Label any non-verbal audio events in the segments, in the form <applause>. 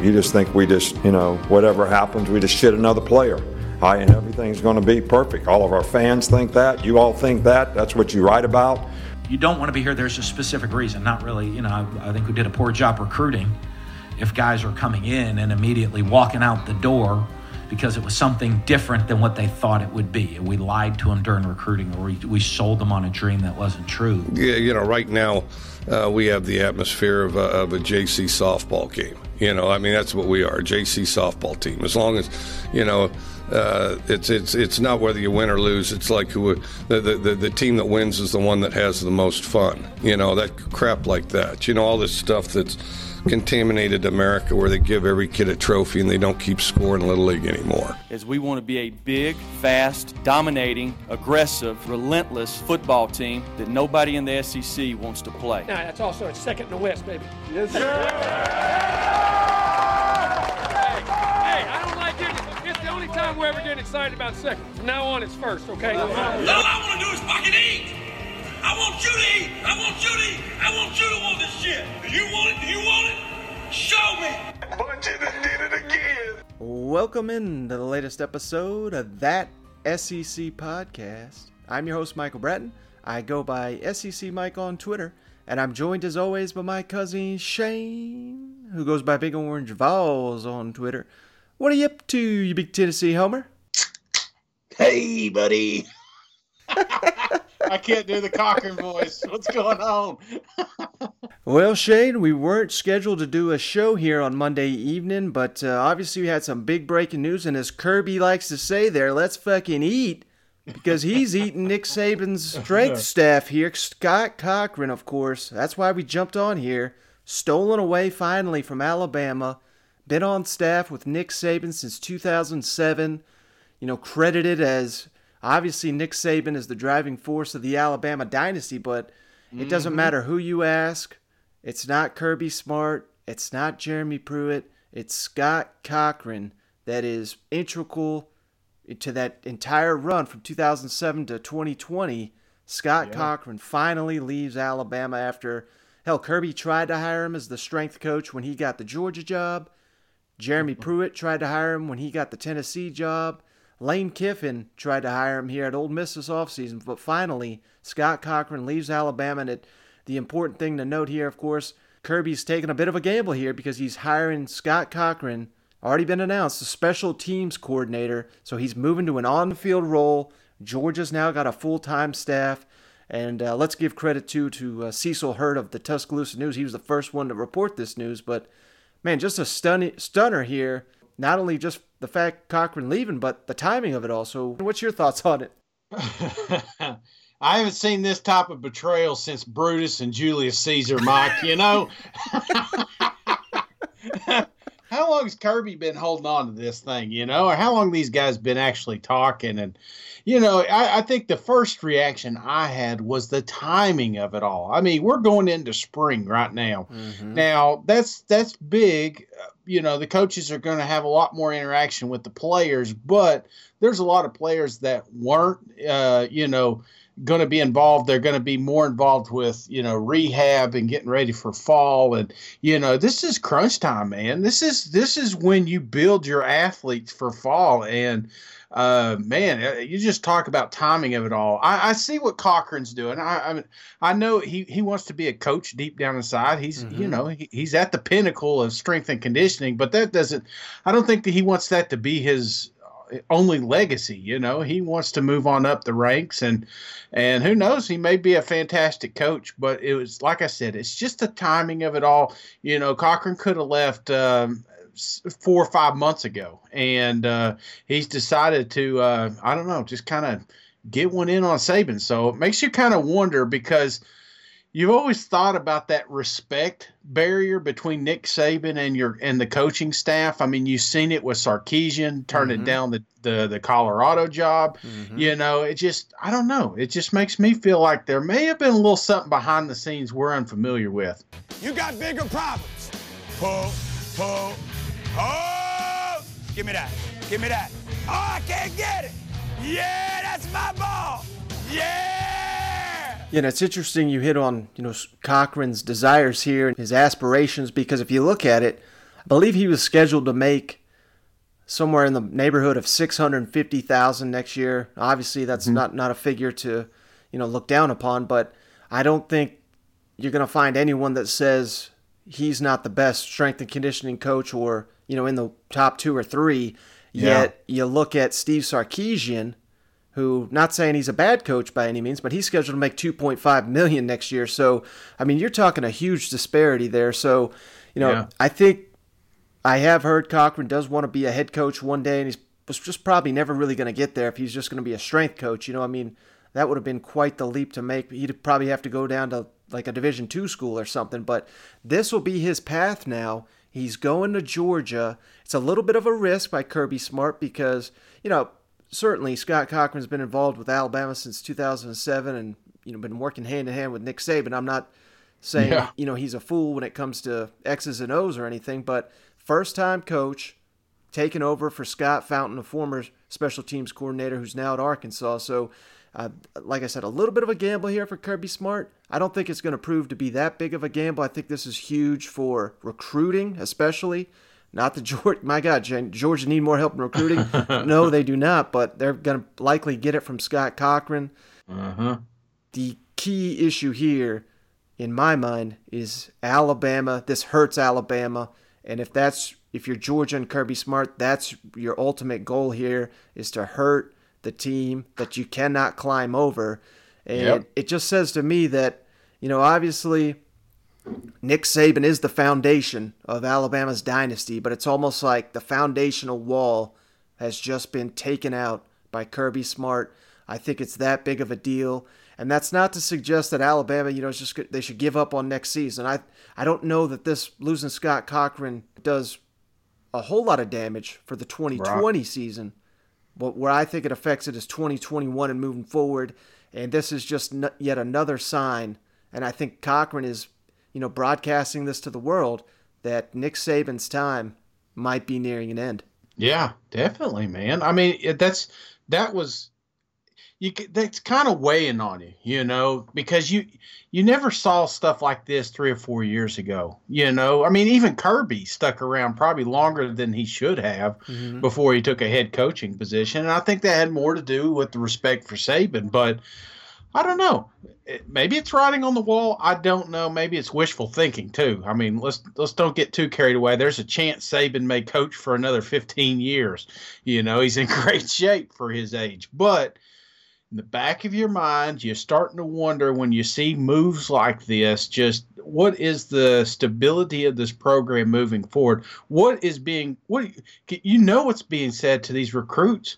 You just think we just, you know, whatever happens, we just shit another player. Hi, and everything's going to be perfect. All of our fans think that. You all think that. That's what you write about. You don't want to be here. There's a specific reason. Not really, you know, I, I think we did a poor job recruiting if guys are coming in and immediately walking out the door because it was something different than what they thought it would be. And we lied to them during recruiting or we, we sold them on a dream that wasn't true. Yeah, you know, right now uh, we have the atmosphere of a, of a JC softball game. You know, I mean, that's what we are, a JC softball team. As long as, you know, uh, it's it's it's not whether you win or lose. It's like who the, the the team that wins is the one that has the most fun. You know that crap like that. You know all this stuff that's contaminated America where they give every kid a trophy and they don't keep scoring a Little League anymore. Is we want to be a big, fast, dominating, aggressive, relentless football team that nobody in the SEC wants to play. Now, that's also a second in the West, baby. Yes, sir. Hey, I don't like it. It's the only time we're ever getting excited about second. From now on, it's first, okay? All I want to do is fucking eat. I want you to eat. I want you to eat. I want you to want this shit. Do you want it? Do you want Welcome in to the latest episode of That SEC Podcast. I'm your host, Michael Bratton. I go by SEC Mike on Twitter, and I'm joined as always by my cousin Shane, who goes by Big Orange Vols on Twitter. What are you up to, you big Tennessee homer? Hey, buddy. <laughs> I can't do the Cochran voice. What's going on? <laughs> Well, Shane, we weren't scheduled to do a show here on Monday evening, but uh, obviously we had some big breaking news, and as Kirby likes to say there, let's fucking eat, because he's eating Nick Saban's <laughs> strength staff here, Scott Cochran, of course. That's why we jumped on here. Stolen away finally from Alabama, been on staff with Nick Saban since 2007, you know, credited as obviously Nick Saban is the driving force of the Alabama dynasty, but it doesn't mm-hmm. matter who you ask. It's not Kirby Smart. It's not Jeremy Pruitt. It's Scott Cochran that is integral to that entire run from 2007 to 2020. Scott Cochran finally leaves Alabama after, hell, Kirby tried to hire him as the strength coach when he got the Georgia job. Jeremy <laughs> Pruitt tried to hire him when he got the Tennessee job. Lane Kiffin tried to hire him here at Ole Miss this offseason, but finally, Scott Cochran leaves Alabama. And it, the important thing to note here, of course, Kirby's taking a bit of a gamble here because he's hiring Scott Cochran, already been announced, the special teams coordinator. So he's moving to an on field role. Georgia's now got a full time staff. And uh, let's give credit to to uh, Cecil Hurt of the Tuscaloosa News. He was the first one to report this news, but man, just a stun- stunner here. Not only just the fact Cochran leaving, but the timing of it also. What's your thoughts on it? <laughs> I haven't seen this type of betrayal since Brutus and Julius Caesar, Mike. You know, <laughs> how long has Kirby been holding on to this thing? You know, or how long these guys been actually talking? And you know, I, I think the first reaction I had was the timing of it all. I mean, we're going into spring right now. Mm-hmm. Now that's that's big. You know, the coaches are going to have a lot more interaction with the players, but there's a lot of players that weren't, uh, you know, going to be involved. They're going to be more involved with, you know, rehab and getting ready for fall. And, you know, this is crunch time, man. This is, this is when you build your athletes for fall. And, uh, man, uh, you just talk about timing of it all. I, I see what Cochran's doing. I, I, mean, I know he, he wants to be a coach deep down inside. He's, you know, he, he's at the pinnacle of strength and conditioning, but that doesn't, I don't think that he wants that to be his only legacy. You know, he wants to move on up the ranks, and and who knows, he may be a fantastic coach. But it was like I said, it's just the timing of it all. You know, Cochran could have left. Um, Four or five months ago, and uh, he's decided to, uh, I don't know, just kind of get one in on Saban. So it makes you kind of wonder because you've always thought about that respect barrier between Nick Saban and your and the coaching staff. I mean, you've seen it with Sarkisian turning mm-hmm. down the, the the Colorado job. Mm-hmm. You know, it just I don't know. It just makes me feel like there may have been a little something behind the scenes we're unfamiliar with. You got bigger problems. Pull, pull, oh! Give me that. Give me that. Oh, I can't get it. Yeah, that's my ball. Yeah. You know, it's interesting you hit on, you know, Cochran's desires here and his aspirations because if you look at it, I believe he was scheduled to make somewhere in the neighborhood of 650,000 next year. Obviously, that's mm-hmm. not not a figure to, you know, look down upon, but I don't think you're going to find anyone that says he's not the best strength and conditioning coach or, you know, in the top 2 or 3. Yeah. Yet you look at Steve Sarkisian, who not saying he's a bad coach by any means, but he's scheduled to make 2.5 million next year. So, I mean, you're talking a huge disparity there. So, you know, yeah. I think I have heard Cochran does want to be a head coach one day, and he's was just probably never really going to get there if he's just going to be a strength coach. You know, I mean, that would have been quite the leap to make. He'd probably have to go down to like a Division two school or something. But this will be his path now. He's going to Georgia. It's a little bit of a risk by Kirby Smart because you know certainly Scott Cochran's been involved with Alabama since 2007 and you know been working hand in hand with Nick Saban. I'm not saying yeah. you know he's a fool when it comes to X's and O's or anything, but first time coach taking over for Scott Fountain, a former special teams coordinator who's now at Arkansas. So, uh, like I said, a little bit of a gamble here for Kirby Smart. I don't think it's going to prove to be that big of a gamble. I think this is huge for recruiting, especially. Not the Georgia. <laughs> My God, Georgia need more help in recruiting. <laughs> no, they do not. But they're going to likely get it from Scott Cochran. Uh-huh. The key issue here, in my mind, is Alabama. This hurts Alabama, and if that's if you're Georgia and Kirby Smart, that's your ultimate goal here is to hurt the team that you cannot climb over. And yep. it just says to me that, you know, obviously Nick Saban is the foundation of Alabama's dynasty, but it's almost like the foundational wall has just been taken out by Kirby Smart. I think it's that big of a deal. And that's not to suggest that Alabama, you know, just they should give up on next season. I I don't know that this losing Scott Cochran does a whole lot of damage for the 2020 right. season. But where I think it affects it is 2021 and moving forward. And this is just yet another sign. And I think Cochran is you know, broadcasting this to the world that Nick Saban's time might be nearing an end. Yeah, definitely, man. I mean, that's that was you that's kind of weighing on you, you know, because you you never saw stuff like this three or four years ago. You know, I mean, even Kirby stuck around probably longer than he should have mm-hmm. before he took a head coaching position, and I think that had more to do with the respect for Saban. But I don't know. maybe it's writing on the wall. I don't know. Maybe it's wishful thinking too. I mean, let's let's don't get too carried away. There's a chance Saban may coach for another 15 years. You know, he's in <laughs> great shape for his age. But in the back of your mind, you're starting to wonder when you see moves like this, just what is the stability of this program moving forward? What is being what you know what's being said to these recruits?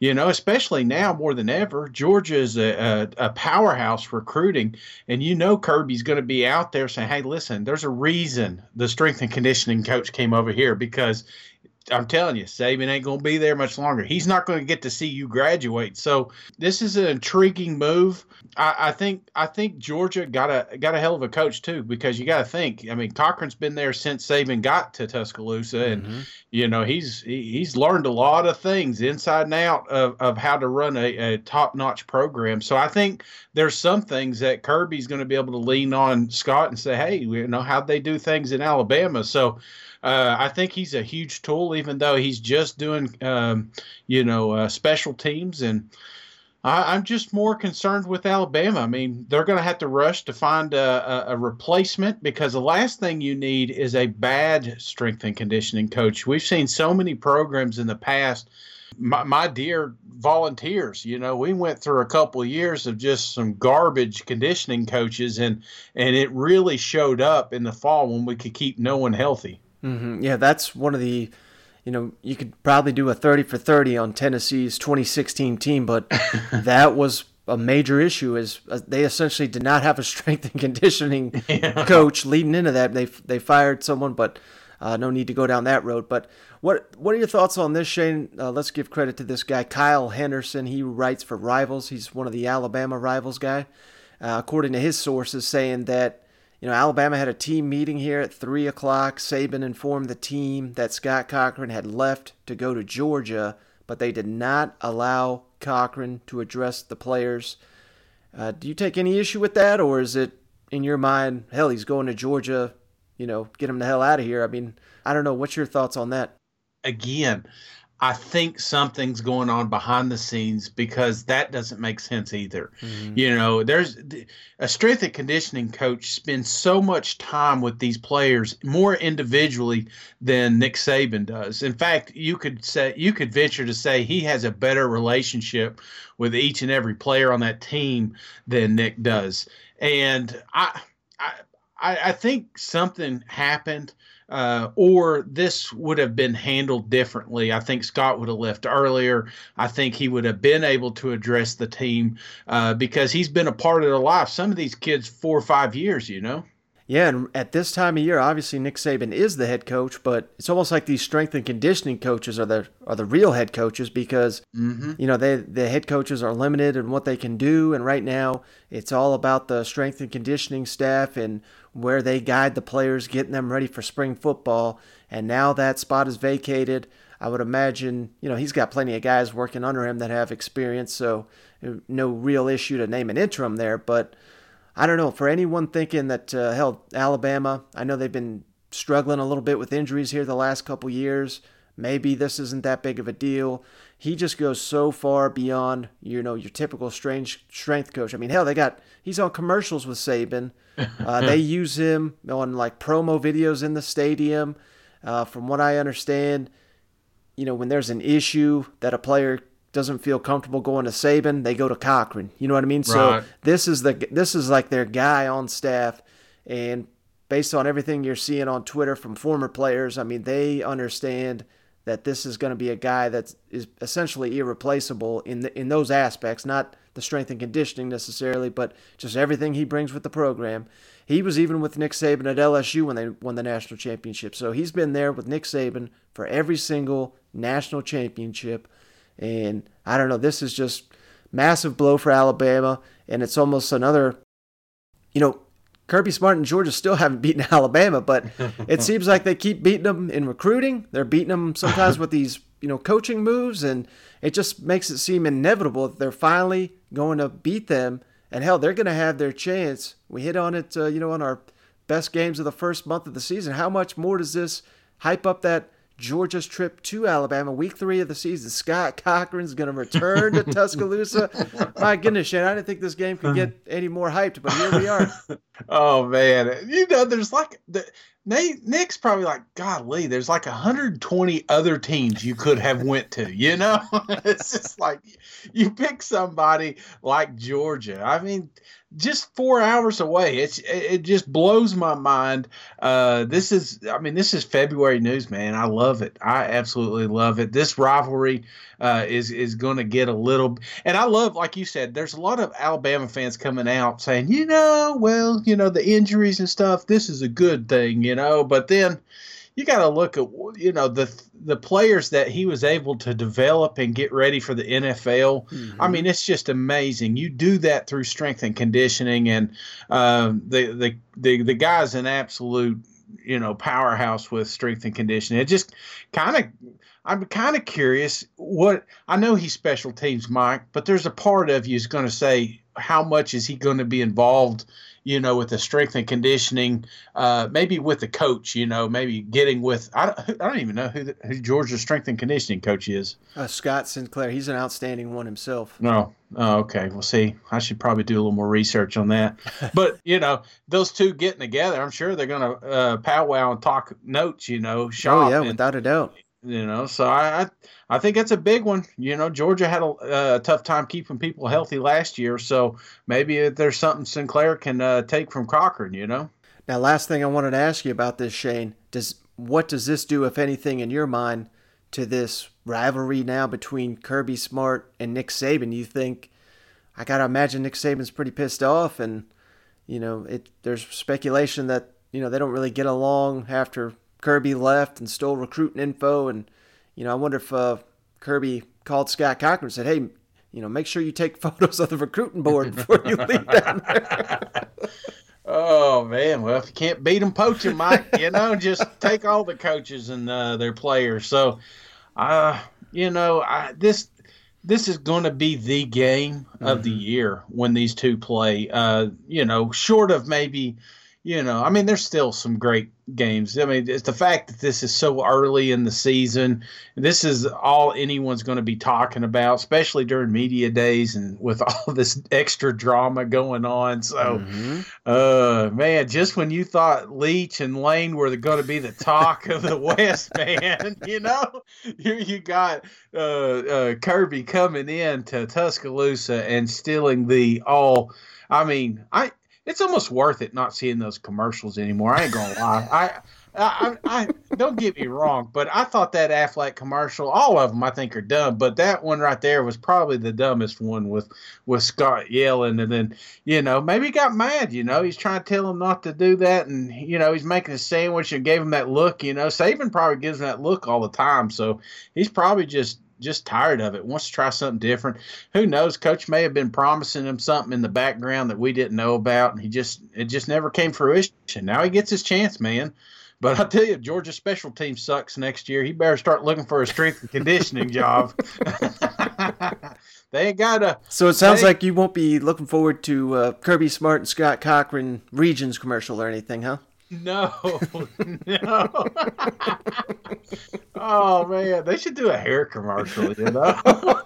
You know, especially now more than ever. Georgia is a, a, a powerhouse recruiting, and you know Kirby's going to be out there saying, "Hey, listen, there's a reason the strength and conditioning coach came over here because." I'm telling you, Saban ain't going to be there much longer. He's not going to get to see you graduate. So this is an intriguing move. I, I, think I think Georgia got a got a hell of a coach too because you got to think. I mean, Cochran's been there since Saban got to Tuscaloosa, and mm-hmm. you know he's he, he's learned a lot of things inside and out of, of how to run a, a top notch program. So I think there's some things that Kirby's going to be able to lean on Scott and say, hey, you know how they do things in Alabama. So. Uh, I think he's a huge tool, even though he's just doing, um, you know, uh, special teams and I, am just more concerned with Alabama. I mean, they're going to have to rush to find a, a, a, replacement because the last thing you need is a bad strength and conditioning coach. We've seen so many programs in the past. My, my dear volunteers, you know, we went through a couple of years of just some garbage conditioning coaches, and and it really showed up in the fall when we could keep no one healthy. Mm-hmm. Yeah, that's one of the you know, you could probably do a 30 for 30 on Tennessee's 2016 team, but <laughs> that was a major issue is uh, they essentially did not have a <laughs> strength and conditioning <laughs> yeah. coach leading into that. They they fired someone, but uh, no need to go down that road. But what what are your thoughts on this, Shane? Uh, let's give credit to this guy, Kyle Henderson. He writes for Rivals. He's one of the Alabama Rivals guy. Uh, according to his sources, saying that you know, Alabama had a team meeting here at 3 o'clock. Saban informed the team that Scott Cochran had left to go to Georgia, but they did not allow Cochran to address the players. Uh, do you take any issue with that, or is it in your mind, hell, he's going to Georgia? you know, get him the hell out of here. I mean, I don't know. What's your thoughts on that? Again, I think something's going on behind the scenes because that doesn't make sense either. Mm-hmm. You know, there's a strength and conditioning coach spends so much time with these players more individually than Nick Saban does. In fact, you could say you could venture to say he has a better relationship with each and every player on that team than Nick does. And I I, I think something happened uh, or this would have been handled differently. I think Scott would have left earlier. I think he would have been able to address the team uh, because he's been a part of their life. Some of these kids, four or five years, you know. Yeah, and at this time of year, obviously Nick Saban is the head coach, but it's almost like these strength and conditioning coaches are the are the real head coaches because mm-hmm. you know they the head coaches are limited in what they can do, and right now it's all about the strength and conditioning staff and where they guide the players, getting them ready for spring football. And now that spot is vacated. I would imagine, you know, he's got plenty of guys working under him that have experience, so uh, no real issue to name an interim there. But I don't know, for anyone thinking that, uh, hell, Alabama, I know they've been struggling a little bit with injuries here the last couple years. Maybe this isn't that big of a deal. He just goes so far beyond, you know, your typical strange strength coach. I mean, hell, they got he's on commercials with Saban. <laughs> Uh, they use him on like promo videos in the stadium. Uh, from what I understand, you know, when there's an issue that a player doesn't feel comfortable going to Saban, they go to Cochran. You know what I mean? Right. So this is the this is like their guy on staff, and based on everything you're seeing on Twitter from former players, I mean, they understand that this is going to be a guy that is essentially irreplaceable in the, in those aspects, not the strength and conditioning necessarily, but just everything he brings with the program. He was even with Nick Saban at LSU when they won the national championship. So he's been there with Nick Saban for every single national championship. And I don't know, this is just massive blow for Alabama and it's almost another you know, Kirby Smart and Georgia still haven't beaten <laughs> Alabama, but it seems like they keep beating them in recruiting. They're beating them sometimes with these, you know, coaching moves, and it just makes it seem inevitable that they're finally going to beat them. And hell, they're going to have their chance. We hit on it, uh, you know, on our best games of the first month of the season. How much more does this hype up that Georgia's trip to Alabama, week three of the season. Scott Cochran's going to return to <laughs> Tuscaloosa. My goodness, Shane, I didn't think this game could get <laughs> any more hyped, but here we are. <laughs> oh man, you know, there's like the Nick's probably like, golly, there's like 120 other teams you could have went to. You know, <laughs> it's just like you pick somebody like Georgia. I mean, just four hours away. It's it just blows my mind. Uh, this is, I mean, this is February news, man. I love it. I absolutely love it. This rivalry uh, is is going to get a little, and I love, like you said, there's a lot of Alabama fans coming out saying, you know, well, you know, the injuries and stuff. This is a good thing, you know, but then you got to look at you know the the players that he was able to develop and get ready for the NFL. Mm-hmm. I mean, it's just amazing. You do that through strength and conditioning, and uh, the the the the guy's an absolute you know powerhouse with strength and conditioning. It just kind of I'm kind of curious what I know he's special teams, Mike, but there's a part of you is going to say how much is he going to be involved you know, with the strength and conditioning, uh, maybe with the coach, you know, maybe getting with, I don't, I don't even know who, the, who Georgia's strength and conditioning coach is. Uh, Scott Sinclair. He's an outstanding one himself. No. Oh, okay. Well, see, I should probably do a little more research on that. <laughs> but, you know, those two getting together, I'm sure they're going to uh, powwow and talk notes, you know, shop. Oh, yeah, and, without a doubt. You know, so I, I think that's a big one. You know, Georgia had a, a, tough time keeping people healthy last year, so maybe there's something Sinclair can uh, take from Cochran. You know. Now, last thing I wanted to ask you about this, Shane. Does what does this do, if anything, in your mind, to this rivalry now between Kirby Smart and Nick Saban? You think? I gotta imagine Nick Saban's pretty pissed off, and you know, it. There's speculation that you know they don't really get along after Kirby left and stole recruiting info and you know, I wonder if uh, Kirby called Scott Cochran and said, "Hey, you know, make sure you take <laughs> photos of the recruiting board before you leave down there." <laughs> oh man, well if you can't beat them poach them, Mike, you know, just take all the coaches and uh, their players. So, uh, you know, I, this this is going to be the game of mm-hmm. the year when these two play. Uh, you know, short of maybe you know, I mean, there's still some great games. I mean, it's the fact that this is so early in the season. This is all anyone's going to be talking about, especially during media days and with <laughs> all this extra drama going on. So, mm-hmm. uh, man, just when you thought Leach and Lane were going to be the talk of the West, <laughs> man, <laughs> you know, you, you got uh, uh, Kirby coming in to Tuscaloosa and stealing the all. I mean, I it's almost worth it not seeing those commercials anymore. I ain't gonna lie. <laughs> I, I, I, don't get me wrong, but I thought that Aflac commercial, all of them, I think are dumb, but that one right there was probably the dumbest one with with Scott yelling, and then you know maybe he got mad. You know he's trying to tell him not to do that, and you know he's making a sandwich and gave him that look. You know Saban probably gives him that look all the time, so he's probably just just tired of it. Wants to try something different. Who knows? Coach may have been promising him something in the background that we didn't know about, and he just it just never came fruition. Now he gets his chance, man. But I tell you, Georgia's special team sucks next year. He better start looking for a strength and conditioning job. <laughs> they ain't got a. So it sounds like you won't be looking forward to uh, Kirby Smart and Scott Cochran Regions commercial or anything, huh? No, <laughs> no. oh man, they should do a hair commercial, you know, <laughs>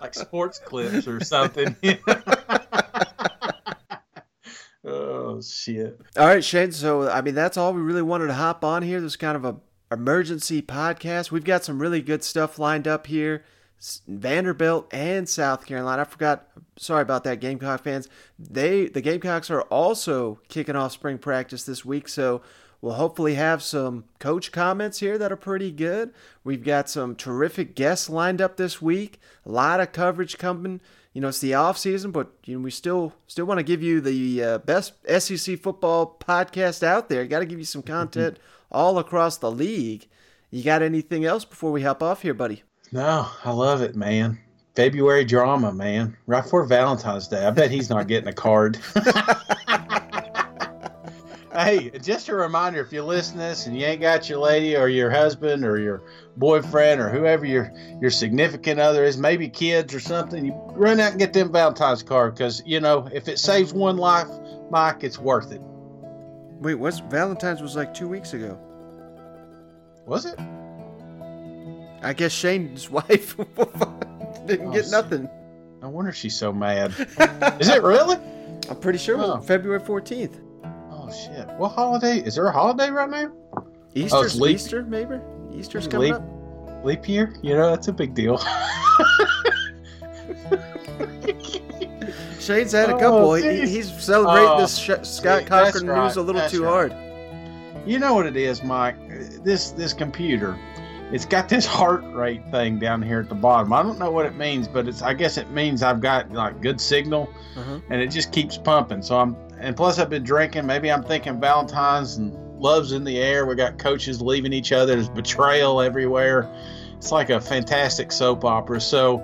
like sports clips or something. <laughs> oh shit! All right, Shane. So I mean, that's all we really wanted to hop on here. This kind of a emergency podcast. We've got some really good stuff lined up here. Vanderbilt and South Carolina. I forgot. Sorry about that, Gamecock fans. They the Gamecocks are also kicking off spring practice this week, so we'll hopefully have some coach comments here that are pretty good. We've got some terrific guests lined up this week. A lot of coverage coming. You know, it's the off season, but you know, we still still want to give you the uh, best SEC football podcast out there. Got to give you some content all across the league. You got anything else before we hop off here, buddy? No, I love it, man. February drama, man. Right before Valentine's Day. I bet he's not getting a card. <laughs> hey, just a reminder if you listen to this and you ain't got your lady or your husband or your boyfriend or whoever your your significant other is, maybe kids or something, you run out and get them Valentine's card because you know if it saves one life, Mike, it's worth it. Wait, what's Valentine's was like two weeks ago? Was it? I guess Shane's <laughs> wife <laughs> didn't oh, get nothing. No wonder she's so mad. <laughs> Is it really? I'm pretty sure oh. February 14th. Oh shit! What holiday? Is there a holiday right now? Easter, oh, Easter, maybe. Easter's coming leap, up. Leap year? You know that's a big deal. Shane's had a couple. Oh, he, he's celebrating oh, this Sh- Scott Cochran right, news a little too right. hard. You know what it is, Mike? This this computer it's got this heart rate thing down here at the bottom. I don't know what it means, but it's I guess it means I've got like good signal, uh-huh. and it just keeps pumping. So I'm and plus I've been drinking. Maybe I'm thinking Valentine's and love's in the air. We got coaches leaving each other. There's betrayal everywhere. It's like a fantastic soap opera. So.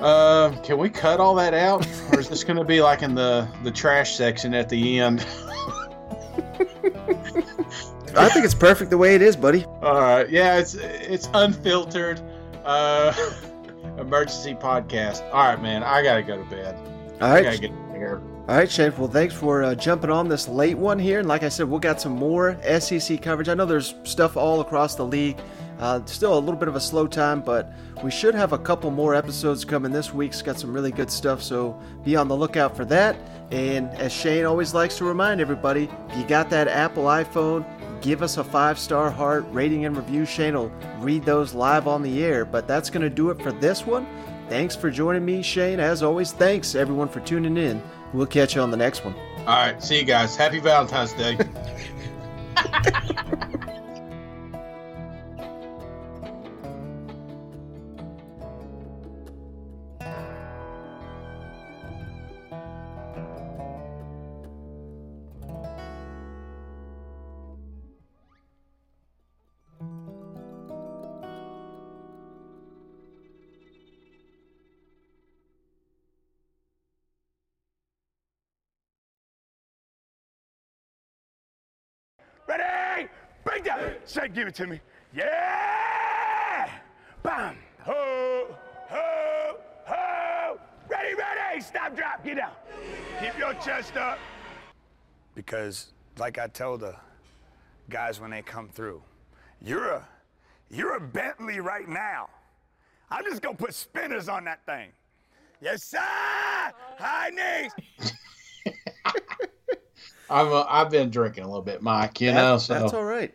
Uh, can we cut all that out, or is this going to be like in the the trash section at the end? <laughs> I think it's perfect the way it is, buddy. All right, yeah, it's it's unfiltered, uh, <laughs> emergency podcast. All right, man, I gotta go to bed. All right, I gotta get here. All right, Chef. Well, thanks for uh, jumping on this late one here. And like I said, we'll got some more SEC coverage. I know there's stuff all across the league. Uh, still a little bit of a slow time, but we should have a couple more episodes coming this week. It's got some really good stuff, so be on the lookout for that. And as Shane always likes to remind everybody, if you got that Apple iPhone, give us a five star heart rating and review. Shane will read those live on the air. But that's going to do it for this one. Thanks for joining me, Shane. As always, thanks everyone for tuning in. We'll catch you on the next one. All right. See you guys. Happy Valentine's Day. <laughs> Say, give it to me. Yeah! Bam! Ho! Ho! Ho! Ready, ready! Stop, drop, get down. Keep your chest up. because, like I tell the guys when they come through, you're a you're a Bentley right now. I'm just gonna put spinners on that thing. Yes, sir. High knees. <laughs> I've uh, I've been drinking a little bit, Mike. You That- know, so that's all right.